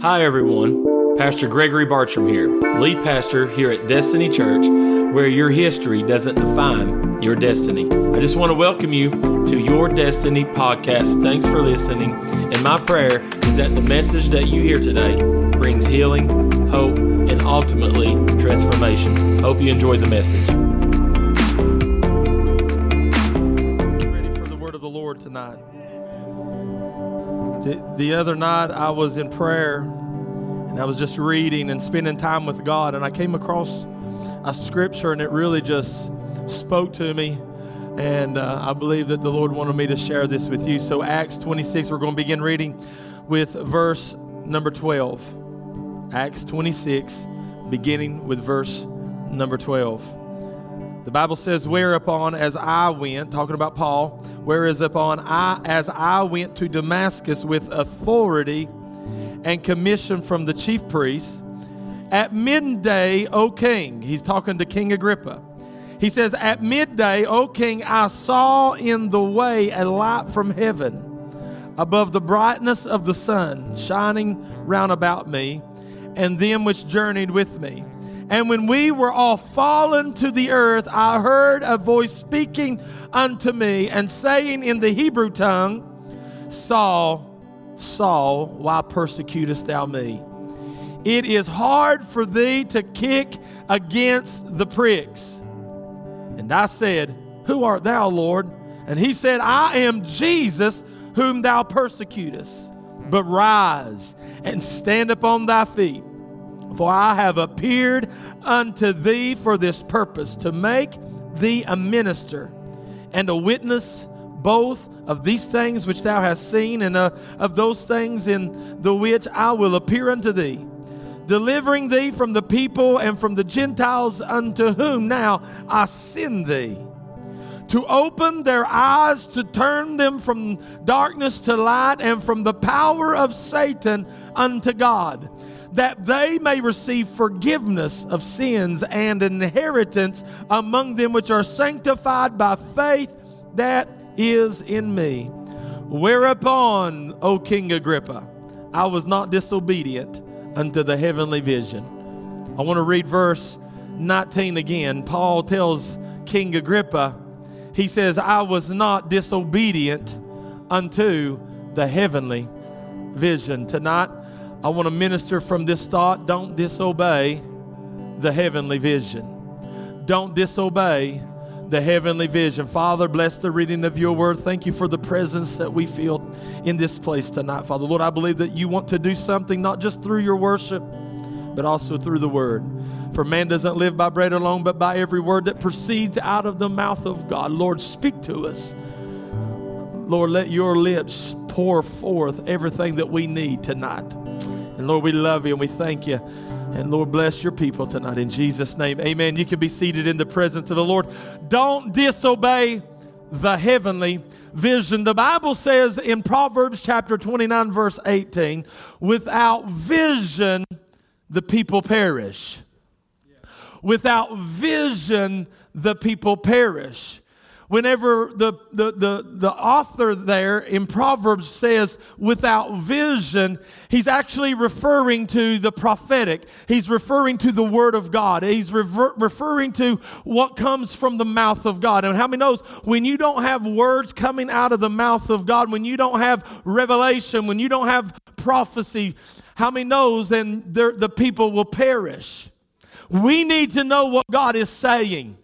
Hi, everyone. Pastor Gregory Bartram here, lead pastor here at Destiny Church, where your history doesn't define your destiny. I just want to welcome you to Your Destiny podcast. Thanks for listening. And my prayer is that the message that you hear today brings healing, hope, and ultimately transformation. Hope you enjoy the message. ready for the word of the Lord tonight. The, the other night, I was in prayer and I was just reading and spending time with God, and I came across a scripture and it really just spoke to me. And uh, I believe that the Lord wanted me to share this with you. So, Acts 26, we're going to begin reading with verse number 12. Acts 26, beginning with verse number 12. The Bible says, Whereupon, as I went, talking about Paul, whereas upon I, as I went to Damascus with authority and commission from the chief priests, at midday, O king, he's talking to King Agrippa. He says, At midday, O king, I saw in the way a light from heaven above the brightness of the sun shining round about me and them which journeyed with me. And when we were all fallen to the earth, I heard a voice speaking unto me and saying in the Hebrew tongue, Saul, Saul, why persecutest thou me? It is hard for thee to kick against the pricks. And I said, Who art thou, Lord? And he said, I am Jesus whom thou persecutest. But rise and stand upon thy feet. For I have appeared unto thee for this purpose, to make thee a minister and a witness both of these things which thou hast seen and uh, of those things in the which I will appear unto thee, delivering thee from the people and from the Gentiles unto whom now I send thee to open their eyes to turn them from darkness to light and from the power of Satan unto God, that they may receive forgiveness of sins and inheritance among them which are sanctified by faith that is in me. Whereupon, O King Agrippa, I was not disobedient unto the heavenly vision. I want to read verse 19 again. Paul tells King Agrippa, he says, I was not disobedient unto the heavenly vision. Tonight, I want to minister from this thought don't disobey the heavenly vision. Don't disobey the heavenly vision. Father, bless the reading of your word. Thank you for the presence that we feel in this place tonight, Father. Lord, I believe that you want to do something not just through your worship, but also through the word. For man doesn't live by bread alone, but by every word that proceeds out of the mouth of God. Lord, speak to us. Lord, let your lips pour forth everything that we need tonight. And Lord, we love you and we thank you. And Lord, bless your people tonight in Jesus' name. Amen. You can be seated in the presence of the Lord. Don't disobey the heavenly vision. The Bible says in Proverbs chapter 29, verse 18, without vision, the people perish. Without vision, the people perish. Whenever the, the, the, the author there in Proverbs says without vision, he's actually referring to the prophetic. He's referring to the Word of God. He's rever- referring to what comes from the mouth of God. And how many knows when you don't have words coming out of the mouth of God, when you don't have revelation, when you don't have prophecy, how many knows then the people will perish? We need to know what God is saying.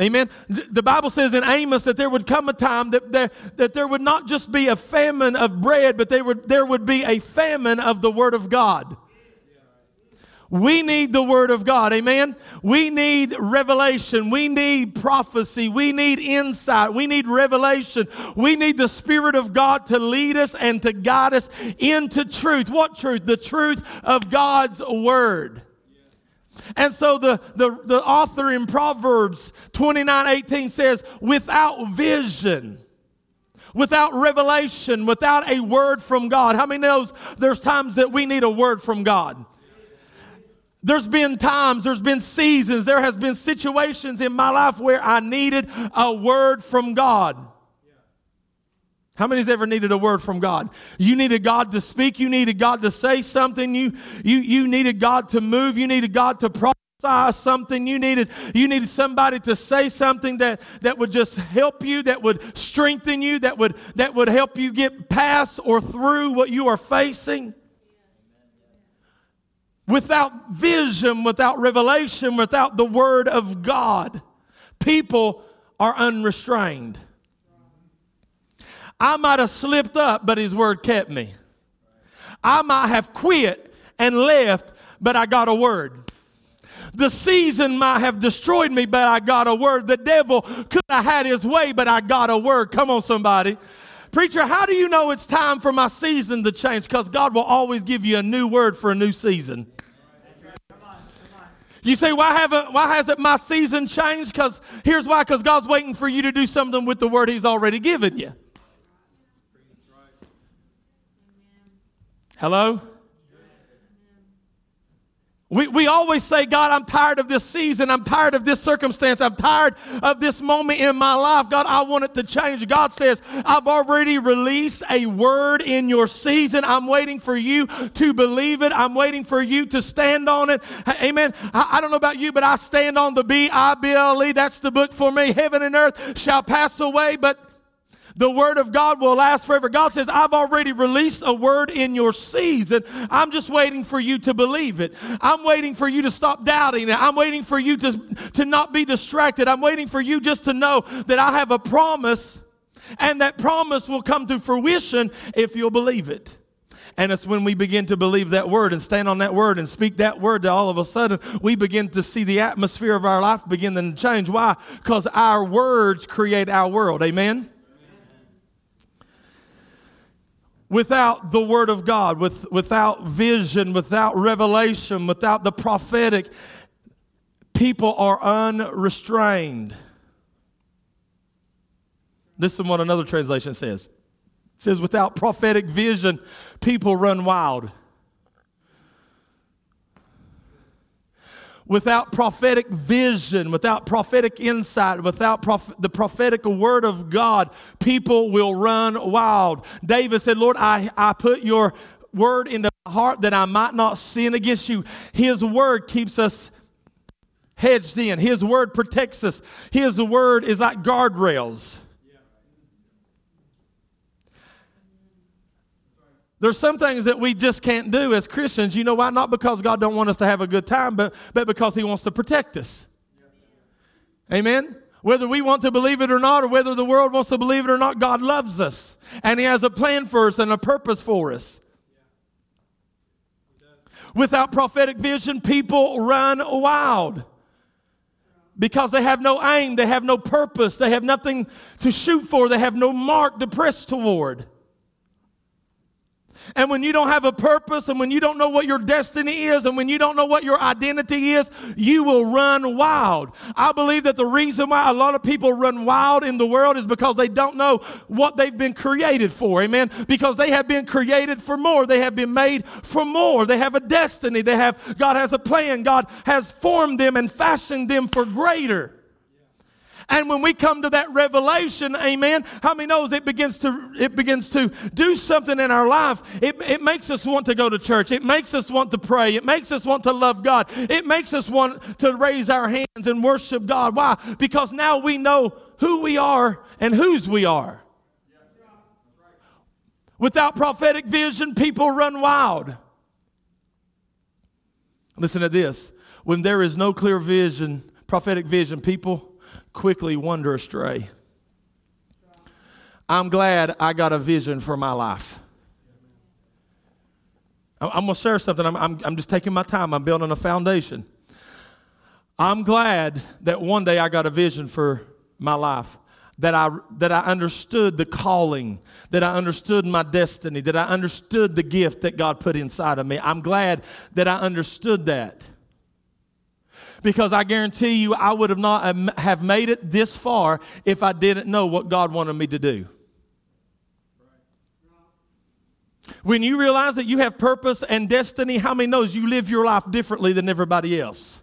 Amen. The Bible says in Amos that there would come a time that there, that there would not just be a famine of bread, but there would, there would be a famine of the Word of God. We need the Word of God. Amen. We need revelation. We need prophecy. We need insight. We need revelation. We need the Spirit of God to lead us and to guide us into truth. What truth? The truth of God's Word. And so the, the, the author in Proverbs 29 18 says, without vision, without revelation, without a word from God. How many knows there's times that we need a word from God? There's been times, there's been seasons, there has been situations in my life where I needed a word from God. How many's ever needed a word from God? You needed God to speak. You needed God to say something. You, you, you needed God to move. You needed God to prophesy something. You needed, you needed somebody to say something that, that would just help you, that would strengthen you, that would, that would help you get past or through what you are facing. Without vision, without revelation, without the Word of God, people are unrestrained. I might have slipped up, but His Word kept me. I might have quit and left, but I got a word. The season might have destroyed me, but I got a word. The devil could have had his way, but I got a word. Come on, somebody. Preacher, how do you know it's time for my season to change? Because God will always give you a new word for a new season. You say, why haven't why hasn't my season changed? Because here's why, because God's waiting for you to do something with the word He's already given you. Hello? We, we always say, God, I'm tired of this season. I'm tired of this circumstance. I'm tired of this moment in my life. God, I want it to change. God says, I've already released a word in your season. I'm waiting for you to believe it. I'm waiting for you to stand on it. Amen. I, I don't know about you, but I stand on the B I B L E. That's the book for me. Heaven and earth shall pass away, but the word of God will last forever. God says, I've already released a word in your season. I'm just waiting for you to believe it. I'm waiting for you to stop doubting it. I'm waiting for you to, to not be distracted. I'm waiting for you just to know that I have a promise, and that promise will come to fruition if you'll believe it. And it's when we begin to believe that word and stand on that word and speak that word that all of a sudden we begin to see the atmosphere of our life begin to change. Why? Because our words create our world. Amen? Without the Word of God, with, without vision, without revelation, without the prophetic, people are unrestrained. Listen to what another translation says. It says, without prophetic vision, people run wild. Without prophetic vision, without prophetic insight, without prof- the prophetic word of God, people will run wild. David said, Lord, I, I put your word into my heart that I might not sin against you. His word keeps us hedged in, His word protects us. His word is like guardrails. There's some things that we just can't do as Christians. You know why? Not because God don't want us to have a good time, but, but because He wants to protect us. Amen? Whether we want to believe it or not, or whether the world wants to believe it or not, God loves us. And He has a plan for us and a purpose for us. Without prophetic vision, people run wild because they have no aim, they have no purpose, they have nothing to shoot for, they have no mark to press toward. And when you don't have a purpose and when you don't know what your destiny is and when you don't know what your identity is, you will run wild. I believe that the reason why a lot of people run wild in the world is because they don't know what they've been created for. Amen. Because they have been created for more. They have been made for more. They have a destiny. They have God has a plan. God has formed them and fashioned them for greater. And when we come to that revelation, amen, how many knows it begins to it begins to do something in our life? It, it makes us want to go to church. It makes us want to pray. It makes us want to love God. It makes us want to raise our hands and worship God. Why? Because now we know who we are and whose we are. Without prophetic vision, people run wild. Listen to this. When there is no clear vision, prophetic vision, people quickly wander astray. I'm glad I got a vision for my life. I'm going to share something. I'm, I'm, I'm, just taking my time. I'm building a foundation. I'm glad that one day I got a vision for my life, that I, that I understood the calling, that I understood my destiny, that I understood the gift that God put inside of me. I'm glad that I understood that because I guarantee you I would have not um, have made it this far if I didn't know what God wanted me to do. When you realize that you have purpose and destiny, how many knows you live your life differently than everybody else?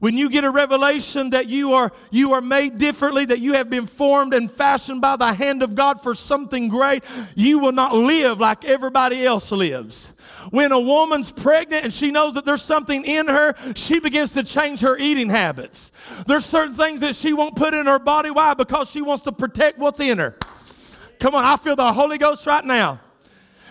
When you get a revelation that you are you are made differently that you have been formed and fashioned by the hand of god for something great you will not live like everybody else lives. When a woman's pregnant and she knows that there's something in her she begins to change her eating habits. There's certain things that she won't put in her body. Why? Because she wants to protect what's in her. Come on i feel the holy ghost right now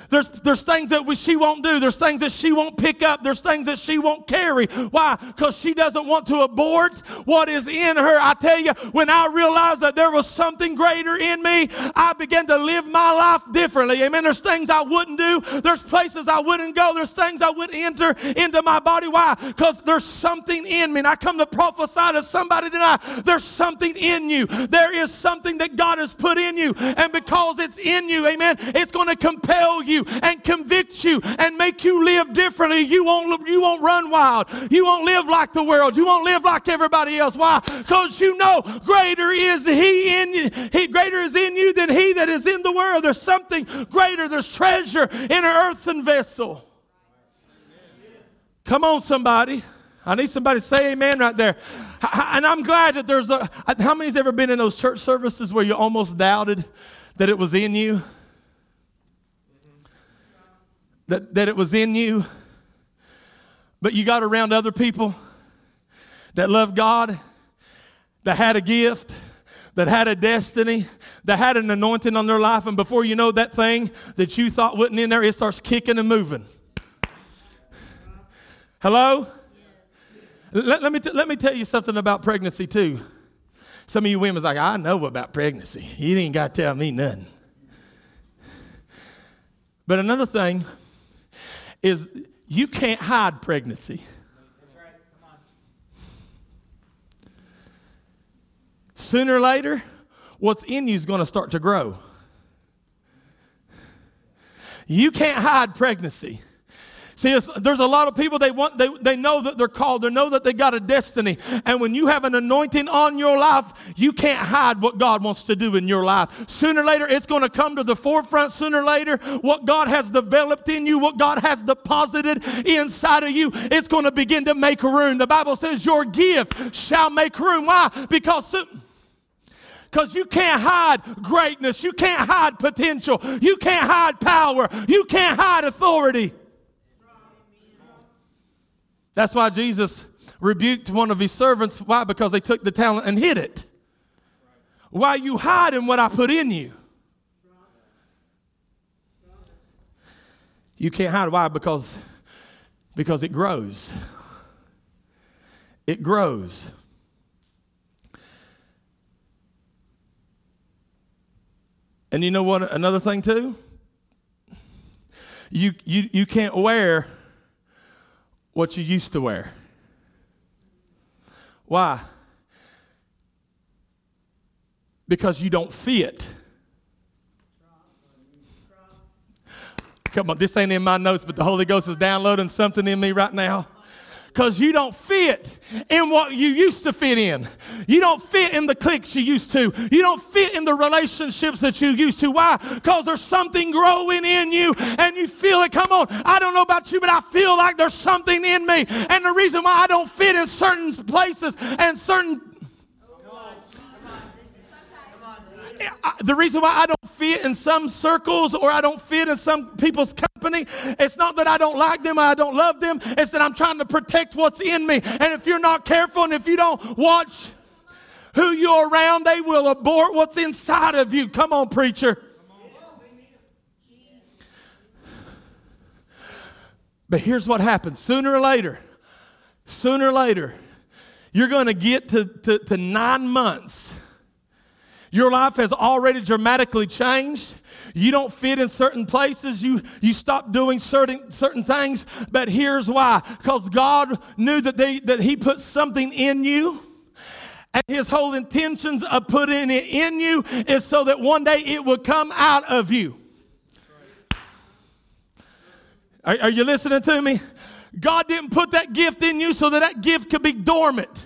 there's, there's things that we, she won't do. There's things that she won't pick up. There's things that she won't carry. Why? Because she doesn't want to abort what is in her. I tell you, when I realized that there was something greater in me, I began to live my life differently. Amen. There's things I wouldn't do. There's places I wouldn't go. There's things I wouldn't enter into my body. Why? Because there's something in me. And I come to prophesy to somebody tonight. There's something in you. There is something that God has put in you. And because it's in you, amen, it's going to compel you you and convict you and make you live differently. You won't, you won't run wild. You won't live like the world. You won't live like everybody else. Why? Because you know greater is he in you. He greater is in you than he that is in the world. There's something greater. There's treasure in an earthen vessel. Come on, somebody. I need somebody to say amen right there. And I'm glad that there's a. How many's ever been in those church services where you almost doubted that it was in you? That, that it was in you, but you got around other people that loved God, that had a gift, that had a destiny, that had an anointing on their life, and before you know that thing that you thought wasn't in there, it starts kicking and moving. Hello? Let, let me, t- let me tell you something about pregnancy, too. Some of you women's like, I know about pregnancy. You ain't got to tell me nothing. But another thing is you can't hide pregnancy. Sooner or later, what's in you is going to start to grow. You can't hide pregnancy. See, there's a lot of people they want they, they know that they're called, they know that they got a destiny. And when you have an anointing on your life, you can't hide what God wants to do in your life. Sooner or later, it's going to come to the forefront. Sooner or later, what God has developed in you, what God has deposited inside of you, it's going to begin to make room. The Bible says, Your gift shall make room. Why? Because because you can't hide greatness. You can't hide potential. You can't hide power. You can't hide authority. That's why Jesus rebuked one of his servants. Why? Because they took the talent and hid it. Why you hiding what I put in you? You can't hide. Why? Because, because it grows. It grows. And you know what? Another thing too. You you you can't wear what you used to wear. Why? Because you don't fit. Come on, this ain't in my notes, but the Holy Ghost is downloading something in me right now because you don't fit in what you used to fit in. You don't fit in the cliques you used to. You don't fit in the relationships that you used to. Why? Because there's something growing in you and you feel it. Come on. I don't know about you, but I feel like there's something in me. And the reason why I don't fit in certain places and certain the reason why I don't fit in some circles or I don't fit in some people's company, it's not that I don't like them or I don't love them. It's that I'm trying to protect what's in me. And if you're not careful and if you don't watch who you're around, they will abort what's inside of you. Come on, preacher. But here's what happens sooner or later, sooner or later, you're going to get to, to, to nine months your life has already dramatically changed. You don't fit in certain places. You, you stop doing certain, certain things. But here's why because God knew that, they, that He put something in you. And His whole intentions of putting it in you is so that one day it will come out of you. Are, are you listening to me? God didn't put that gift in you so that that gift could be dormant.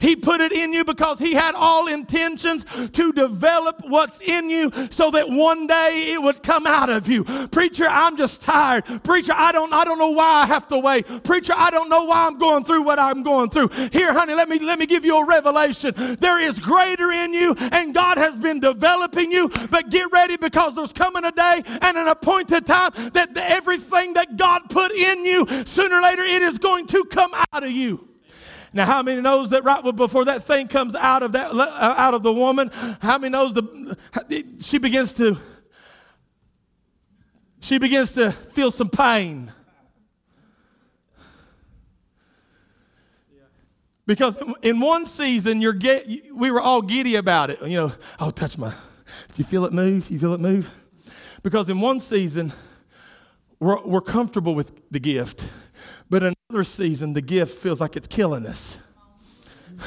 He put it in you because He had all intentions to develop what's in you so that one day it would come out of you. Preacher, I'm just tired. Preacher, I don't, I don't know why I have to wait. Preacher, I don't know why I'm going through what I'm going through. Here, honey, let me, let me give you a revelation. There is greater in you, and God has been developing you. But get ready because there's coming a day and an appointed time that everything that God put in you, sooner or later, it is going to come out of you. Now, how many knows that right before that thing comes out of that uh, out of the woman, how many knows the she begins to she begins to feel some pain. Because in one season, you're get, we were all giddy about it. You know, I'll touch my, if you feel it move, you feel it move. Because in one season, we're, we're comfortable with the gift. But in another season, the gift feels like it's killing us.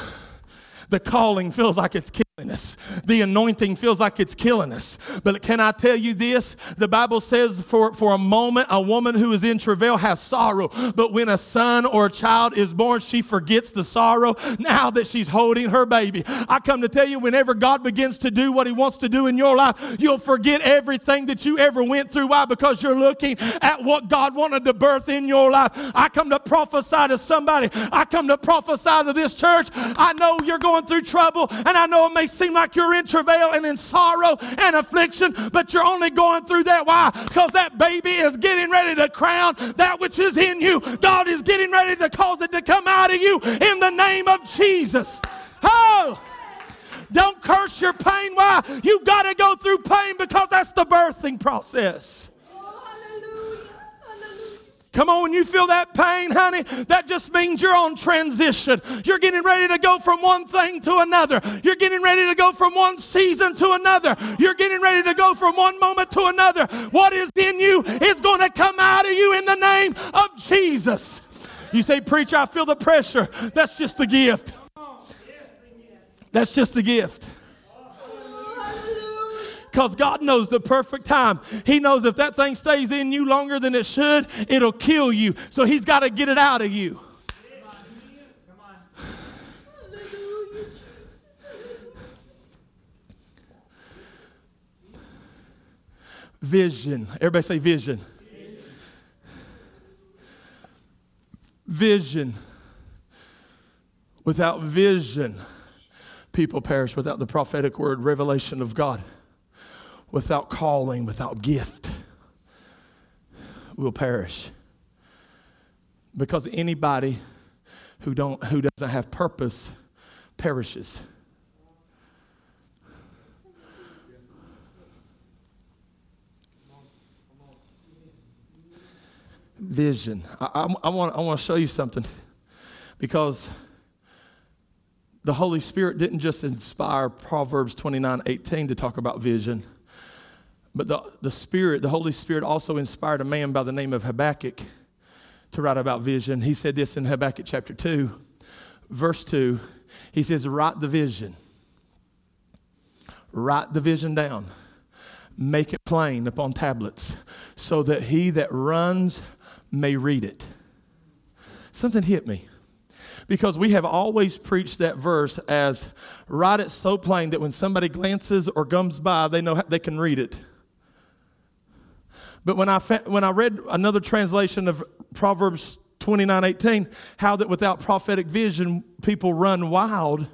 The calling feels like it's killing us. The anointing feels like it's killing us. But can I tell you this? The Bible says for, for a moment, a woman who is in travail has sorrow. But when a son or a child is born, she forgets the sorrow now that she's holding her baby. I come to tell you, whenever God begins to do what he wants to do in your life, you'll forget everything that you ever went through. Why? Because you're looking at what God wanted to birth in your life. I come to prophesy to somebody. I come to prophesy to this church. I know you're going through trouble, and I know it may seem like you're in travail and in sorrow and affliction, but you're only going through that. Why? Because that baby is getting ready to crown that which is in you. God is getting ready to cause it to come out of you in the name of Jesus. Oh! Don't curse your pain. Why? You got to go through pain because that's the birthing process. Come on, when you feel that pain, honey, that just means you're on transition. You're getting ready to go from one thing to another. You're getting ready to go from one season to another. You're getting ready to go from one moment to another. What is in you is going to come out of you in the name of Jesus. You say, Preacher, I feel the pressure. That's just the gift. That's just the gift because God knows the perfect time. He knows if that thing stays in you longer than it should, it'll kill you. So He's got to get it out of you. Vision. Everybody say vision. Vision. Without vision, people perish. Without the prophetic word, revelation of God without calling, without gift, will perish. Because anybody who, don't, who doesn't have purpose perishes. Vision. I, I, I, want, I want to show you something because the Holy Spirit didn't just inspire Proverbs 29 18 to talk about vision but the, the Spirit, the Holy Spirit also inspired a man by the name of Habakkuk to write about vision. He said this in Habakkuk chapter 2, verse 2. He says, Write the vision. Write the vision down. Make it plain upon tablets so that he that runs may read it. Something hit me because we have always preached that verse as write it so plain that when somebody glances or comes by, they know they can read it. But when I, when I read another translation of Proverbs 29 18, how that without prophetic vision, people run wild,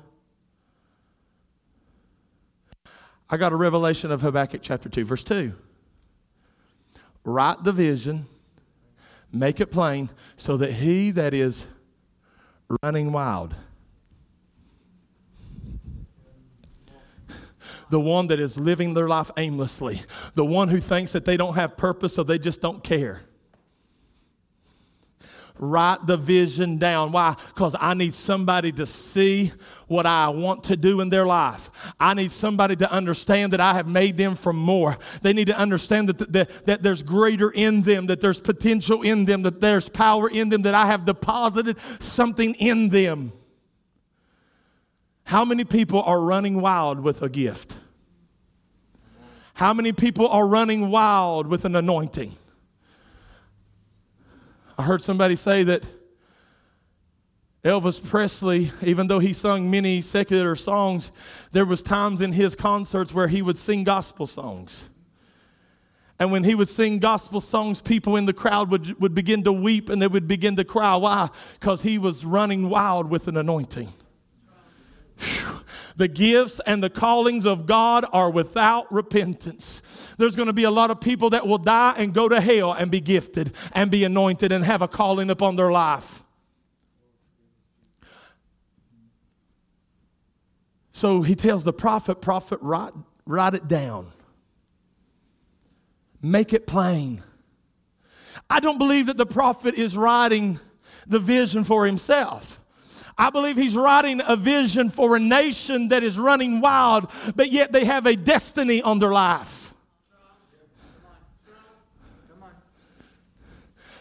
I got a revelation of Habakkuk chapter 2, verse 2. Write the vision, make it plain, so that he that is running wild the one that is living their life aimlessly, the one who thinks that they don't have purpose, so they just don't care. Write the vision down. Why? Because I need somebody to see what I want to do in their life. I need somebody to understand that I have made them for more. They need to understand that, that, that there's greater in them, that there's potential in them, that there's power in them, that I have deposited something in them. How many people are running wild with a gift? How many people are running wild with an anointing? I heard somebody say that Elvis Presley, even though he sung many secular songs, there was times in his concerts where he would sing gospel songs. And when he would sing gospel songs, people in the crowd would, would begin to weep and they would begin to cry. Why? Because he was running wild with an anointing. The gifts and the callings of God are without repentance. There's going to be a lot of people that will die and go to hell and be gifted and be anointed and have a calling upon their life. So he tells the prophet, prophet, write, write it down. Make it plain. I don't believe that the prophet is writing the vision for himself. I believe he's writing a vision for a nation that is running wild, but yet they have a destiny on their life.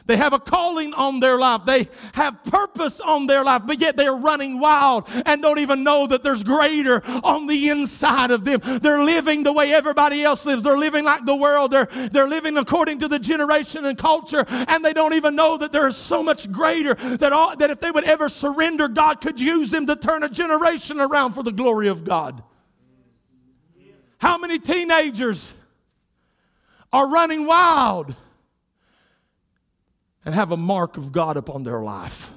They have a calling on their life. They have purpose on their life, but yet they're running wild and don't even know that there's greater on the inside of them. They're living the way everybody else lives. They're living like the world. They're, they're living according to the generation and culture, and they don't even know that there is so much greater that, all, that if they would ever surrender, God could use them to turn a generation around for the glory of God. How many teenagers are running wild? And have a mark of God upon their life.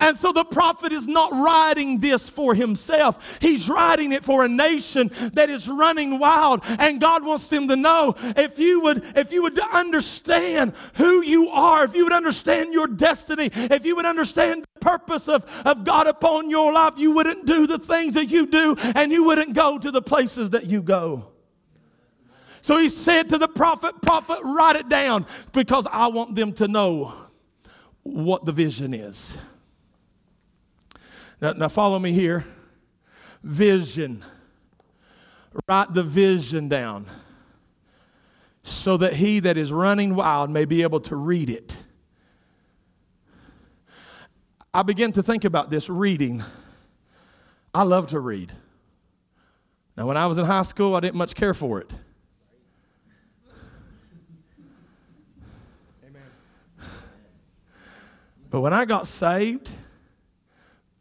And so the prophet is not writing this for himself. He's writing it for a nation that is running wild. And God wants them to know if you would, if you would understand who you are, if you would understand your destiny, if you would understand the purpose of, of God upon your life, you wouldn't do the things that you do and you wouldn't go to the places that you go. So he said to the prophet, Prophet, write it down because I want them to know what the vision is. Now, now follow me here. Vision. Write the vision down so that he that is running wild may be able to read it. I began to think about this reading. I love to read. Now, when I was in high school, I didn't much care for it. But when I got saved,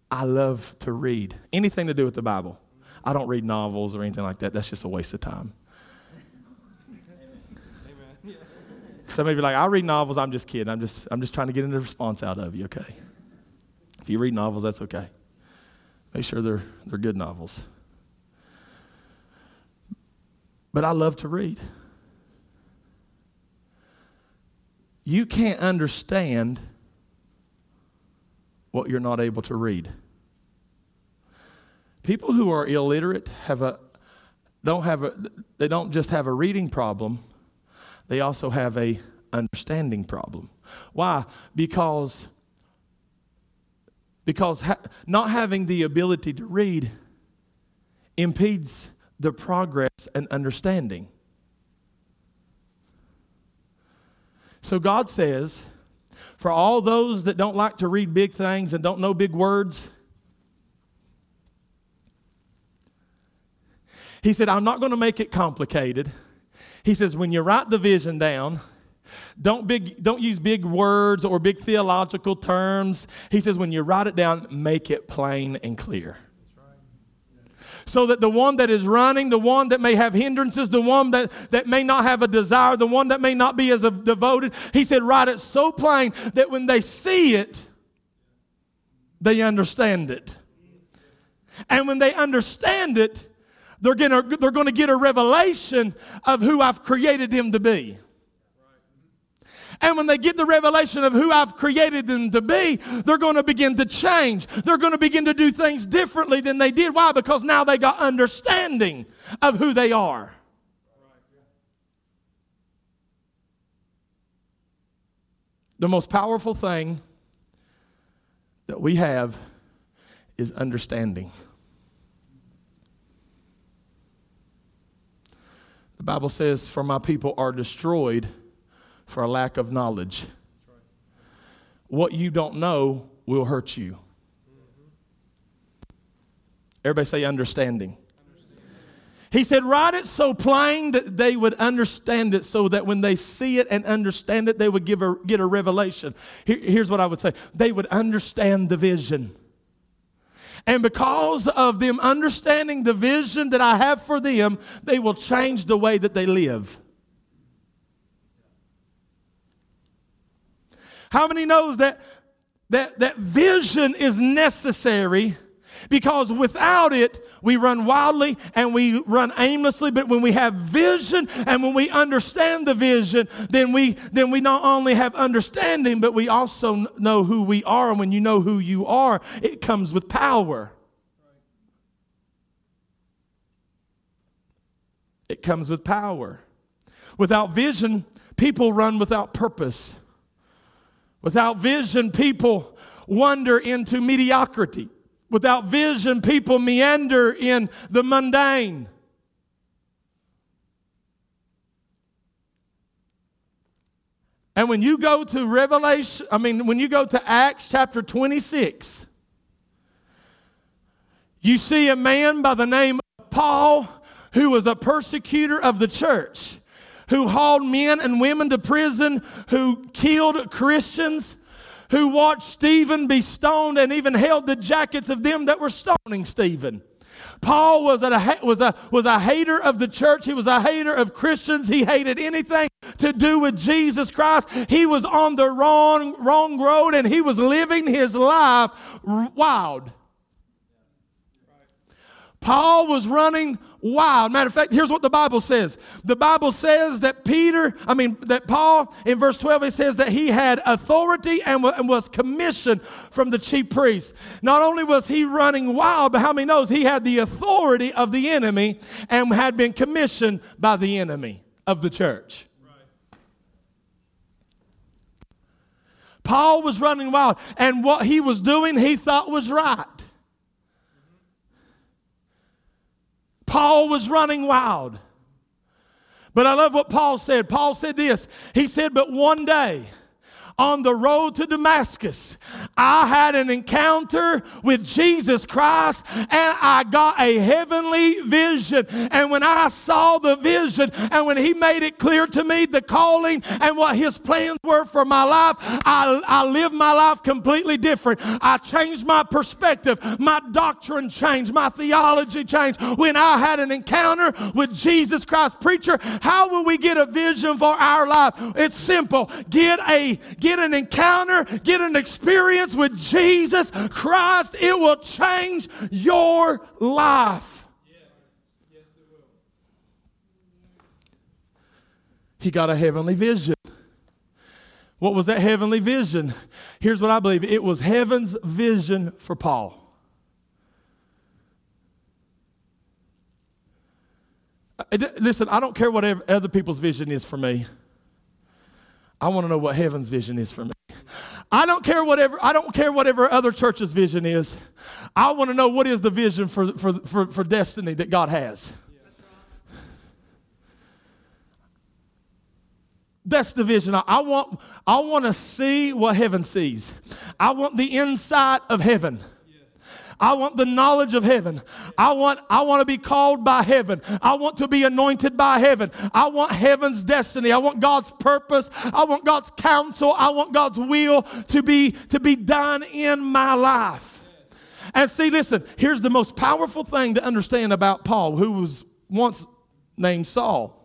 I love to read anything to do with the Bible. I don't read novels or anything like that. That's just a waste of time. Some of you are like, I read novels. I'm just kidding. I'm just, I'm just trying to get a response out of you, okay? If you read novels, that's okay. Make sure they're, they're good novels. But I love to read. You can't understand what you're not able to read. People who are illiterate have a don't have a they don't just have a reading problem, they also have a understanding problem. Why? Because because ha- not having the ability to read impedes the progress and understanding. So God says, for all those that don't like to read big things and don't know big words, he said, I'm not going to make it complicated. He says, when you write the vision down, don't, big, don't use big words or big theological terms. He says, when you write it down, make it plain and clear so that the one that is running, the one that may have hindrances, the one that, that may not have a desire, the one that may not be as devoted, he said, write it so plain that when they see it, they understand it. And when they understand it, they're gonna, they're gonna get a revelation of who I've created them to be. And when they get the revelation of who I've created them to be, they're going to begin to change. They're going to begin to do things differently than they did. Why? Because now they got understanding of who they are. The most powerful thing that we have is understanding. The Bible says, For my people are destroyed for a lack of knowledge. What you don't know will hurt you. Everybody say understanding. He said, Write it so plain that they would understand it, so that when they see it and understand it, they would give a, get a revelation. Here, here's what I would say they would understand the vision. And because of them understanding the vision that I have for them, they will change the way that they live. How many knows that that, that vision is necessary because without it, we run wildly and we run aimlessly. But when we have vision and when we understand the vision, then we, then we not only have understanding, but we also know who we are. And when you know who you are, it comes with power. It comes with power. Without vision, people run without purpose. Without vision, people wander into mediocrity. Without vision, people meander in the mundane. And when you go to Revelation, I mean, when you go to Acts chapter 26, you see a man by the name of Paul who was a persecutor of the church who hauled men and women to prison, who killed Christians, who watched Stephen be stoned and even held the jackets of them that were stoning Stephen. Paul was a, was, a, was a hater of the church. He was a hater of Christians. He hated anything to do with Jesus Christ. He was on the wrong, wrong road and he was living his life wild. Paul was running wild. Matter of fact, here's what the Bible says. The Bible says that Peter, I mean, that Paul, in verse 12, it says that he had authority and, was commissioned from the chief priests. Not only was he running wild, but how many knows he had the authority of the enemy and had been commissioned by the enemy of the church. Paul was running wild, and what he was doing, he thought was right. Paul was running wild. But I love what Paul said. Paul said this He said, But one day, on the road to Damascus, I had an encounter with Jesus Christ and I got a heavenly vision. And when I saw the vision and when He made it clear to me the calling and what His plans were for my life, I, I lived my life completely different. I changed my perspective, my doctrine changed, my theology changed. When I had an encounter with Jesus Christ, preacher, how will we get a vision for our life? It's simple. Get a get get an encounter, get an experience with Jesus Christ, it will change your life. He got a heavenly vision. What was that heavenly vision? Here's what I believe it was heaven's vision for Paul. Uh, listen, I don't care what other people's vision is for me. I want to know what heaven's vision is for me. I don't care whatever, I don't care whatever other church's vision is. I want to know what is the vision for, for, for, for destiny that God has. That's the vision. I want, I want to see what heaven sees. I want the insight of heaven. I want the knowledge of heaven. I want, I want to be called by heaven. I want to be anointed by heaven. I want heaven's destiny. I want God's purpose. I want God's counsel. I want God's will to be, to be done in my life. And see, listen, here's the most powerful thing to understand about Paul, who was once named Saul.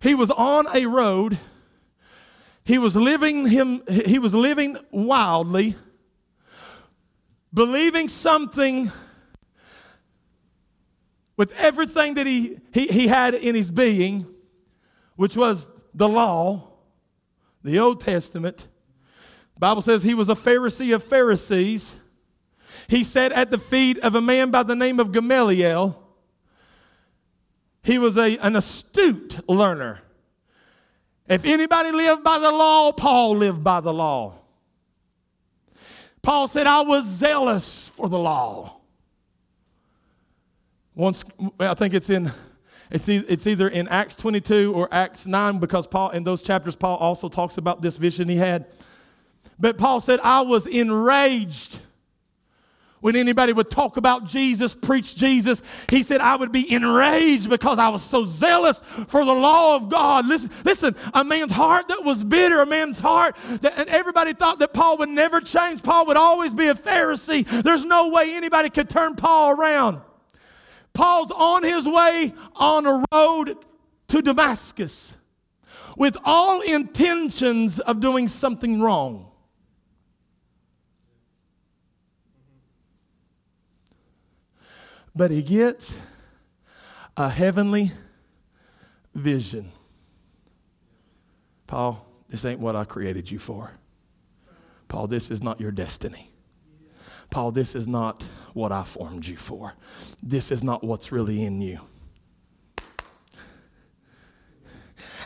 He was on a road. He was living him he was living wildly believing something with everything that he, he, he had in his being, which was the law, the Old Testament. Bible says he was a Pharisee of Pharisees. He sat at the feet of a man by the name of Gamaliel. He was a, an astute learner. If anybody lived by the law, Paul lived by the law. Paul said, I was zealous for the law. Once, I think it's in, it's, it's either in Acts 22 or Acts 9 because Paul, in those chapters, Paul also talks about this vision he had. But Paul said, I was enraged when anybody would talk about Jesus, preach Jesus, he said, I would be enraged because I was so zealous for the law of God. Listen, listen, a man's heart that was bitter, a man's heart that, and everybody thought that Paul would never change. Paul would always be a Pharisee. There's no way anybody could turn Paul around. Paul's on his way on a road to Damascus with all intentions of doing something wrong. But he gets a heavenly vision. Paul, this ain't what I created you for. Paul, this is not your destiny. Paul, this is not what I formed you for. This is not what's really in you.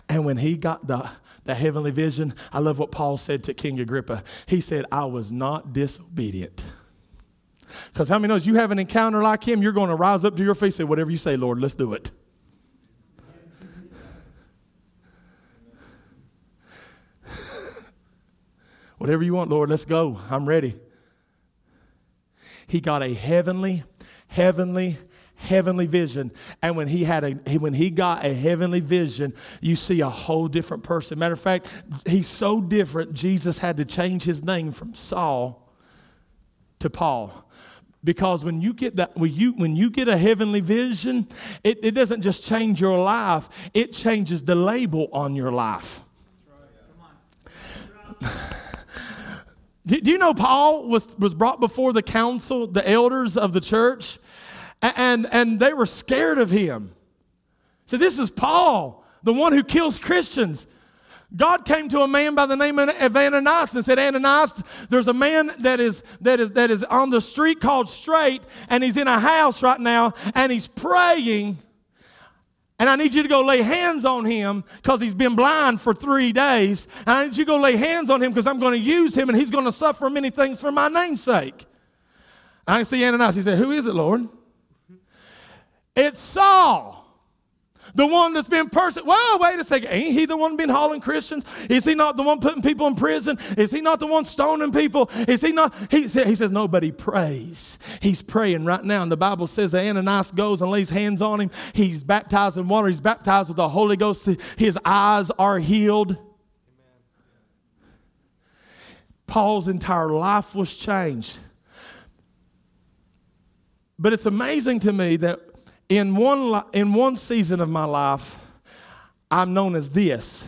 And when he got the, the heavenly vision, I love what Paul said to King Agrippa. He said, I was not disobedient. Because how many knows you have an encounter like him, you're going to rise up to your face and say, Whatever you say, Lord, let's do it. Whatever you want, Lord, let's go. I'm ready. He got a heavenly, heavenly, heavenly vision. And when he had a when he got a heavenly vision, you see a whole different person. Matter of fact, he's so different, Jesus had to change his name from Saul to Paul because when you get that when you when you get a heavenly vision it, it doesn't just change your life it changes the label on your life. Do, you know paul was was brought before the council the elders of the church? And and they were scared of him. So this is paul the one who kills christians God came to a man by the name of Ananias and said, Ananias, there's a man that is, that, is, that is on the street called Straight, and he's in a house right now, and he's praying. And I need you to go lay hands on him because he's been blind for three days. And I need you to go lay hands on him because I'm going to use him and he's going to suffer many things for my namesake. I see Ananias. He said, Who is it, Lord? It's Saul. The one that's been persecuted. Well, wait a second. Ain't he the one been hauling Christians? Is he not the one putting people in prison? Is he not the one stoning people? Is he not? He, he says, nobody prays. He's praying right now. And the Bible says that Ananias goes and lays hands on him. He's baptized in water. He's baptized with the Holy Ghost. His eyes are healed. Paul's entire life was changed. But it's amazing to me that in one, in one season of my life, I'm known as this.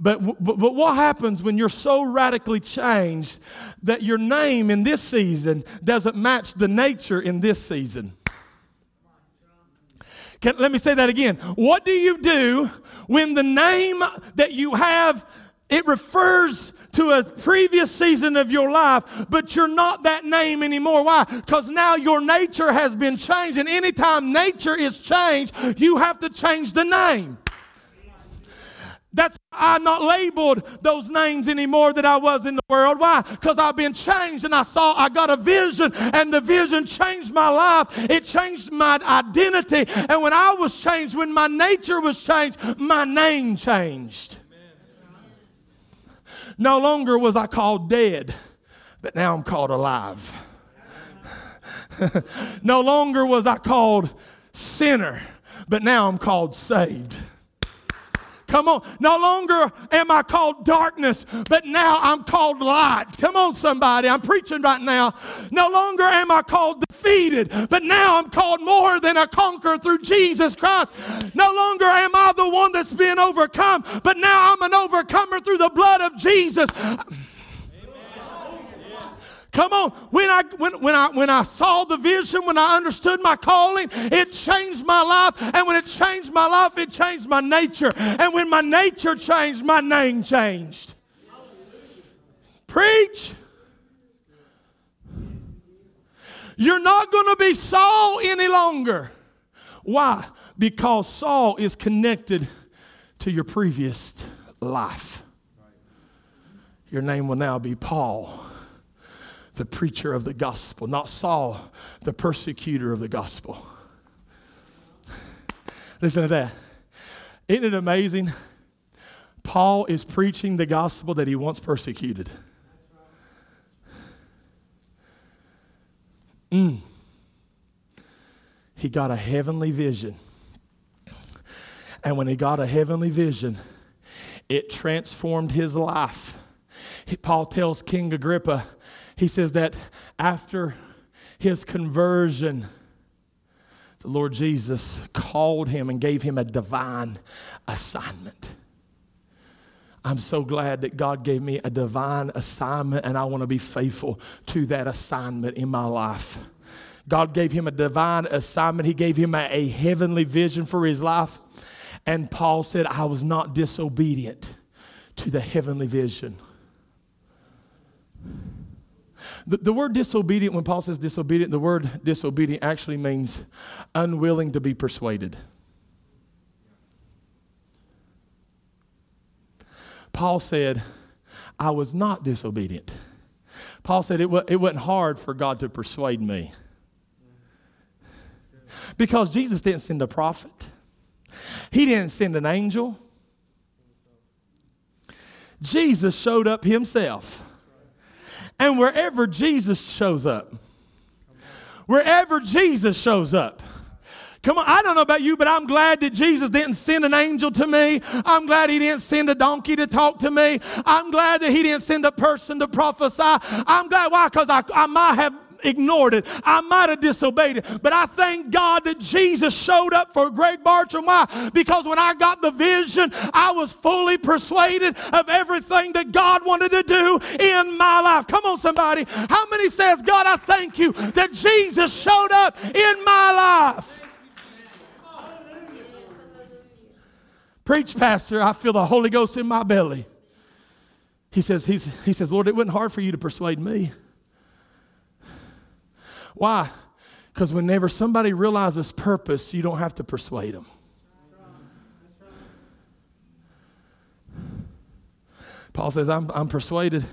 But, but, but what happens when you're so radically changed that your name in this season doesn't match the nature in this season? Can, let me say that again. What do you do when the name that you have it refers to a previous season of your life, but you're not that name anymore. Why? Because now your nature has been changed. And anytime nature is changed, you have to change the name. That's why I'm not labeled those names anymore that I was in the world. Why? Because I've been changed and I saw I got a vision and the vision changed my life. It changed my identity. And when I was changed, when my nature was changed, my name changed. No longer was I called dead, but now I'm called alive. no longer was I called sinner, but now I'm called saved. Come on. No longer am I called darkness, but now I'm called light. Come on, somebody. I'm preaching right now. No longer am I called defeated, but now I'm called more than a conqueror through Jesus Christ. No longer am I the one that's been overcome, but now I'm an overcomer through the blood of Jesus. Come on. When I, when, when, I, when I saw the vision, when I understood my calling, it changed my life. And when it changed my life, it changed my nature. And when my nature changed, my name changed. Preach. You're not going to be Saul any longer. Why? Because Saul is connected to your previous life. Your name will now be Paul the preacher of the gospel, not Saul, the persecutor of the gospel. Listen to that. Isn't it amazing? Paul is preaching the gospel that he once persecuted. Mm. He got a heavenly vision. And when he got a heavenly vision, it transformed his life. Paul tells King Agrippa, he says that after his conversion, the Lord Jesus called him and gave him a divine assignment. I'm so glad that God gave me a divine assignment, and I want to be faithful to that assignment in my life. God gave him a divine assignment, He gave him a, a heavenly vision for his life. And Paul said, I was not disobedient to the heavenly vision. The, the word disobedient, when Paul says disobedient, the word disobedient actually means unwilling to be persuaded. Paul said, I was not disobedient. Paul said it, it wasn't hard for God to persuade me. Because Jesus didn't send a prophet, He didn't send an angel. Jesus showed up Himself. And wherever Jesus shows up, wherever Jesus shows up, Come on, I don't know about you, but I'm glad that Jesus didn't send an angel to me. I'm glad he didn't send a donkey to talk to me. I'm glad that he didn't send a person to prophesy. I'm glad, why? Because I, I might have ignored it. I might have disobeyed it. But I thank God that Jesus showed up for Greg Bartram. Why? Because when I got the vision, I was fully persuaded of everything that God wanted to do in my life. Come on, somebody. How many says, God, I thank you that Jesus showed up in my life? Preach, Pastor. I feel the Holy Ghost in my belly. He says, he's, he says, Lord, it wasn't hard for you to persuade me. Why? Because whenever somebody realizes purpose, you don't have to persuade them. Paul says, I'm, I'm persuaded.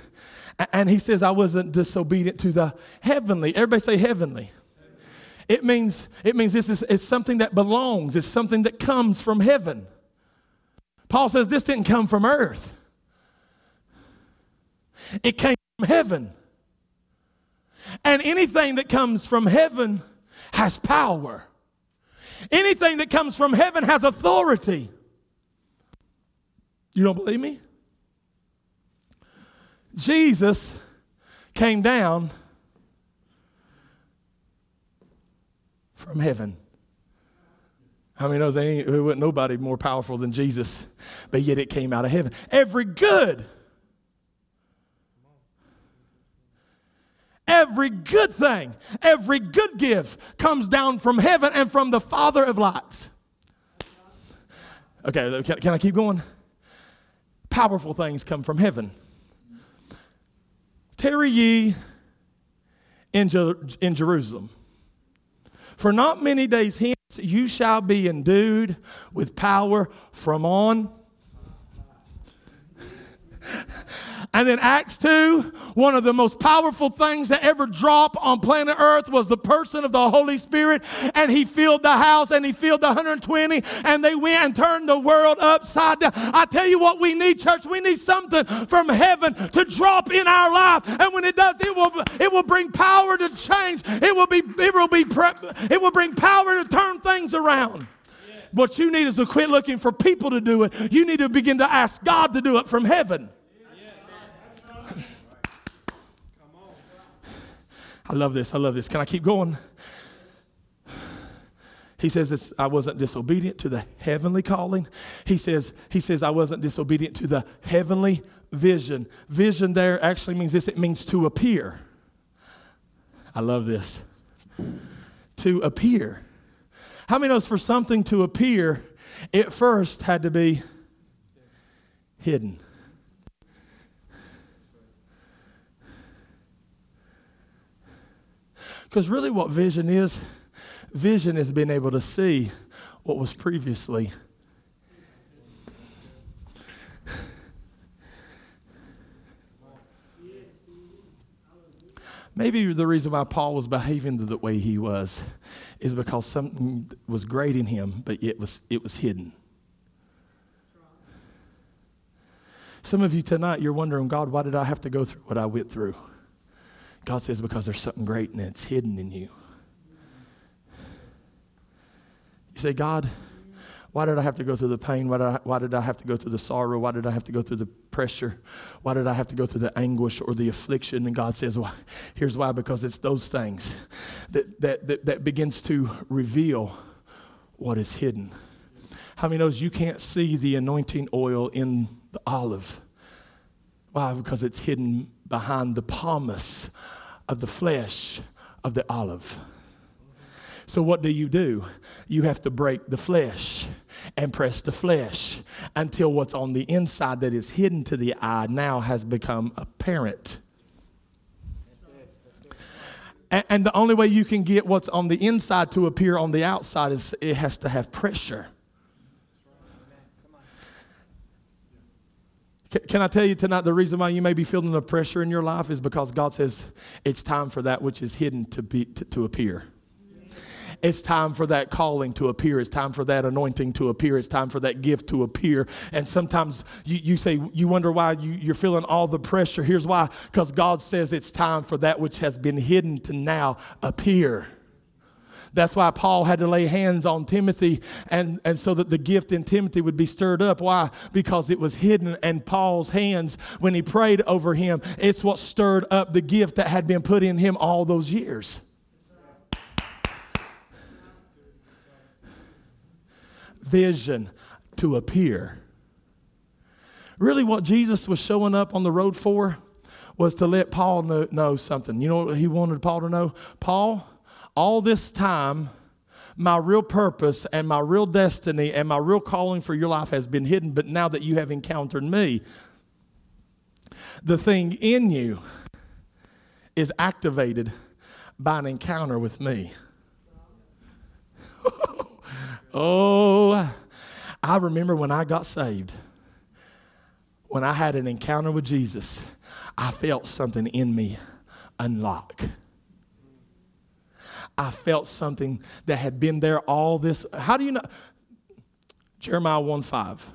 And he says, I wasn't disobedient to the heavenly. Everybody say heavenly. It means, it means this is it's something that belongs, it's something that comes from heaven. Paul says this didn't come from earth, it came from heaven. And anything that comes from heaven has power. Anything that comes from heaven has authority. You don't believe me? Jesus came down from heaven. How many knows there wasn't nobody more powerful than Jesus, but yet it came out of heaven. Every good Every good thing, every good gift comes down from heaven and from the Father of lights. Okay, can, can I keep going? Powerful things come from heaven. Tarry ye in, in Jerusalem. For not many days hence you shall be endued with power from on And then Acts 2, one of the most powerful things that ever dropped on planet Earth was the person of the Holy Spirit. And he filled the house and he filled the 120 and they went and turned the world upside down. I tell you what we need, church. We need something from heaven to drop in our life. And when it does, it will, it will bring power to change. It will be, it will be, it will bring power to turn things around. What you need is to quit looking for people to do it. You need to begin to ask God to do it from heaven. I love this. I love this. Can I keep going? He says I wasn't disobedient to the heavenly calling. He says, he says I wasn't disobedient to the heavenly vision. Vision there actually means this, it means to appear. I love this. To appear. How many knows for something to appear, it first had to be hidden? Because really, what vision is vision is being able to see what was previously. Maybe the reason why Paul was behaving the way he was is because something was great in him, but it was, it was hidden. Some of you tonight, you're wondering, God, why did I have to go through what I went through? God says, because there's something great and it's hidden in you. You say, God, why did I have to go through the pain? Why did, I, why did I have to go through the sorrow? Why did I have to go through the pressure? Why did I have to go through the anguish or the affliction? And God says, well, here's why because it's those things that, that, that, that begins to reveal what is hidden. How many knows you can't see the anointing oil in the olive? Why? Because it's hidden behind the pomace of the flesh of the olive. So, what do you do? You have to break the flesh and press the flesh until what's on the inside that is hidden to the eye now has become apparent. And, the only way you can get what's on the inside to appear on the outside is it has to have pressure. Can I tell you tonight the reason why you may be feeling the pressure in your life is because God says it's time for that which is hidden to, be, to, to appear. It's time for that calling to appear. It's time for that anointing to appear. It's time for that gift to appear. And sometimes you, you say, you wonder why you, you're feeling all the pressure. Here's why because God says it's time for that which has been hidden to now appear. That's why Paul had to lay hands on Timothy and, and so that the gift in Timothy would be stirred up. Why? Because it was hidden and Paul's hands, when he prayed over him, it's what stirred up the gift that had been put in him all those years. vision to appear. Really, what Jesus was showing up on the road for was to let Paul know, know something. You know what he wanted Paul to know? Paul, all this time, my real purpose and my real destiny and my real calling for your life has been hidden, but now that you have encountered me, the thing in you is activated by an encounter with me. Oh, I remember when I got saved, when I had an encounter with Jesus, I felt something in me unlock. I felt something that had been there all this. How do you know? Jeremiah 1 5.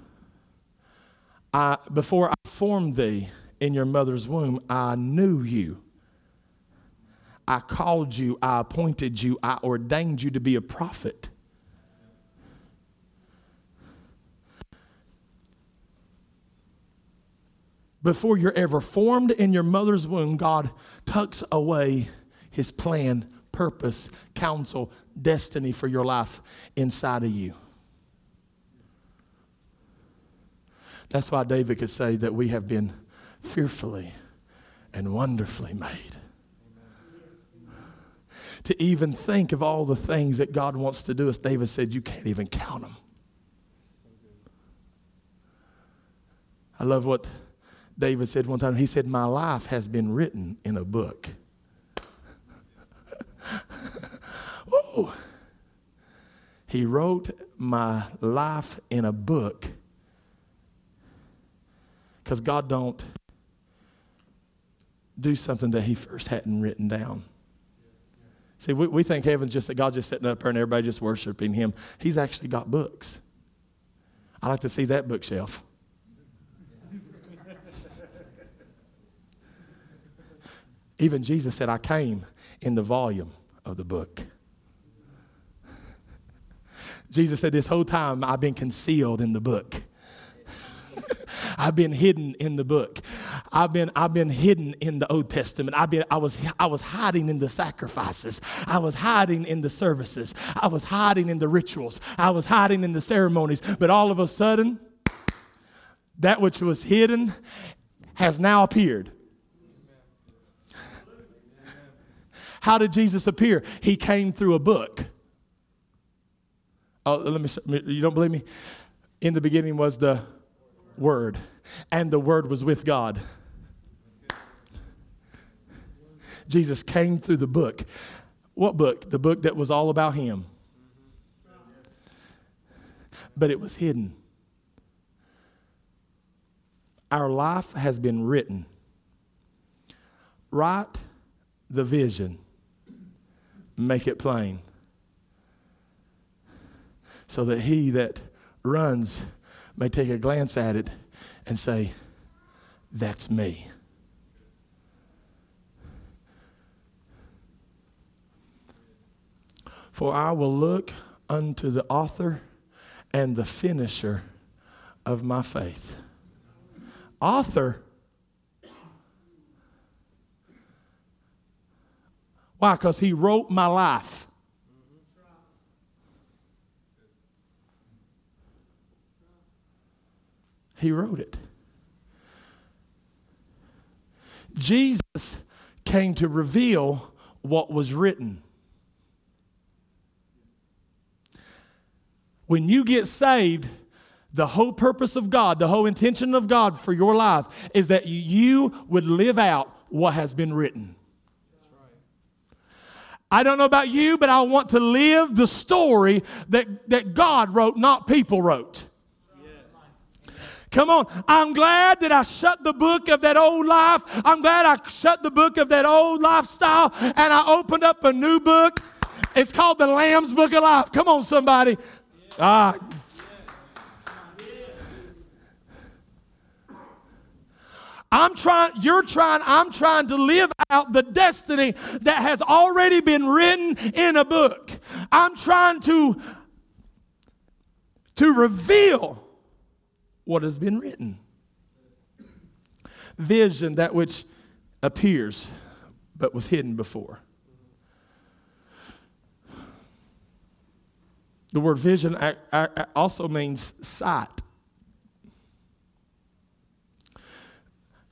I, before I formed thee in your mother's womb, I knew you. I called you, I appointed you, I ordained you to be a prophet. before you're ever formed in your mother's womb, God tucks away his plan, purpose, counsel, destiny for your life inside of you. That's why David could say that we have been fearfully and wonderfully made. To even think of all the things that God wants to do, as David said, you can't even count them. I love what David said one time, he said, My life has been written in a book. oh. He wrote my life in a book because God don't do something that he first hadn't written down. See, we, we think heaven's just that God just sitting up there and everybody just worshiping him. He's actually got books. I like to see that bookshelf. Even Jesus said, I came in the volume of the book. Jesus said, This whole time I've been concealed in the book. I've been hidden in the book. I've been, I've been hidden in the Old Testament. I've been, I, was, I was hiding in the sacrifices. I was hiding in the services. I was hiding in the rituals. I was hiding in the ceremonies. But all of a sudden, that which was hidden has now appeared. How did Jesus appear? He came through a book. Oh, let me, you don't believe me? In the beginning was the Word, and the Word was with God. Jesus came through the book. What book? The book that was all about Him. But it was hidden. Our life has been written. Write the vision make it plain. So that he that runs may take a glance at it and say, That's me. For I will look unto the author and the finisher of my faith. Author Why? Because he wrote my life. He wrote it. Jesus came to reveal what was written. When you get saved, the whole purpose of God, the whole intention of God for your life is that you would live out what has been written. I don't know about you, but I want to live the story that, that God wrote, not people wrote. Come on. I'm glad that I shut the book of that old life. I'm glad I shut the book of that old lifestyle and I opened up a new book. It's called the Lamb's Book of Life. Come on, somebody. Ah. I'm trying, you're trying, I'm trying to live out the destiny that has already been written in a book. I'm trying to, to reveal what has been written. Vision, that which appears but was hidden before. The word vision also means sight.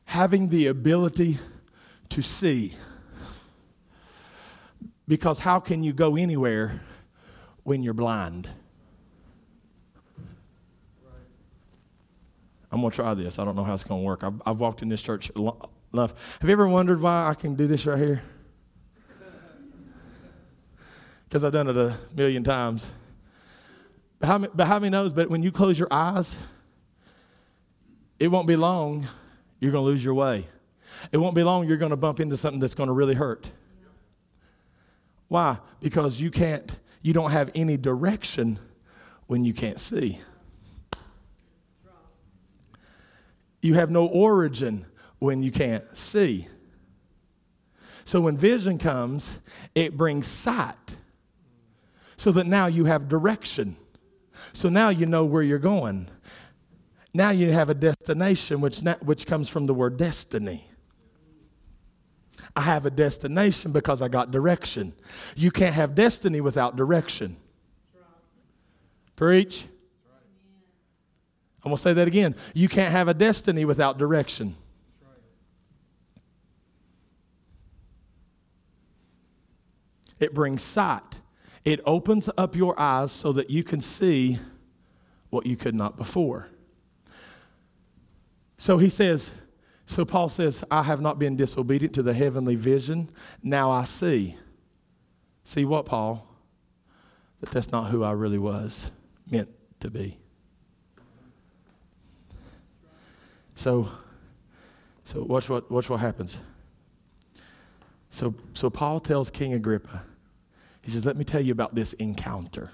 Having the ability to see. Because how can you go anywhere when you're blind? I'm going to try this. I don't know how it's going to work. I've, I've walked in this church enough. Have you ever wondered why I can do this right here? Because I've done it a million times. But how, but how many knows? But when you close your eyes, it won't be long, you're going to lose your way. It won't be long, you're going to bump into something that's going to really hurt. Why? Because you can't, you don't have any direction when you can't see. You have no origin when you can't see. So when vision comes, it brings sight so that now you have direction. So now you know where you're going. Now you have a destination, which, which comes from the word destiny. I have a destination because I got direction. You can't have destiny without direction. Preach. I'm going to say that again. You can't have a destiny without direction. It brings sight. It opens up your eyes so that you can see what you could not before. So he says, so Paul says, I have not been disobedient to the heavenly vision. Now I see. See what, Paul? That that's not who I really was meant to be. So, so watch what, watch what happens. So, so Paul tells King Agrippa, he says, Let me tell you about this encounter.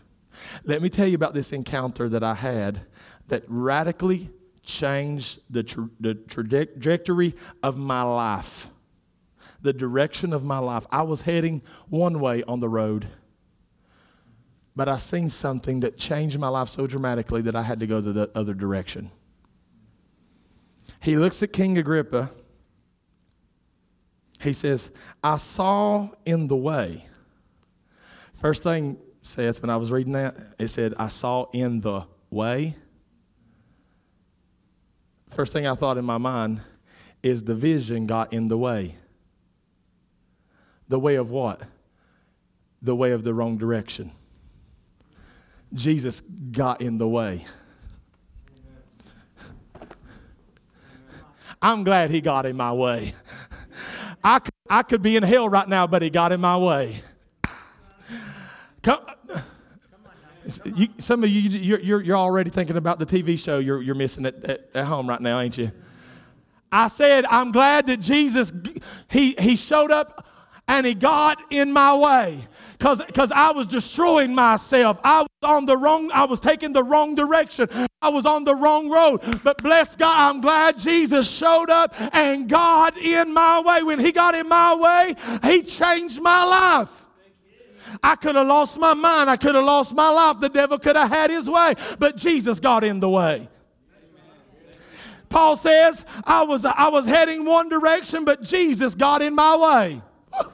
Let me tell you about this encounter that I had that radically changed the, tra- the trajectory of my life, the direction of my life. I was heading one way on the road, but I seen something that changed my life so dramatically that I had to go to the other direction. He looks at King Agrippa. He says, I saw in the way. First thing says when I was reading that, it said, I saw in the way. First thing I thought in my mind is the vision got in the way. The way of what? The way of the wrong direction. Jesus got in the way. I'm glad he got in my way. I, I could be in hell right now, but he got in my way. Come, you, some of you, you're, you're, you're, already thinking about the TV show you're, you're missing at, at, at home right now, ain't you? I said, I'm glad that Jesus, he, he showed up and he got in my way because I was destroying myself. I was on the wrong, I was taking the wrong direction. I was on the wrong road. But bless God, I'm glad Jesus showed up and God in my way. When He got in my way, He changed my life. I could have lost my mind. I could have lost my life. The devil could have had his way, but Jesus got in the way. Paul says, I was, I was heading one direction, but Jesus got in my way.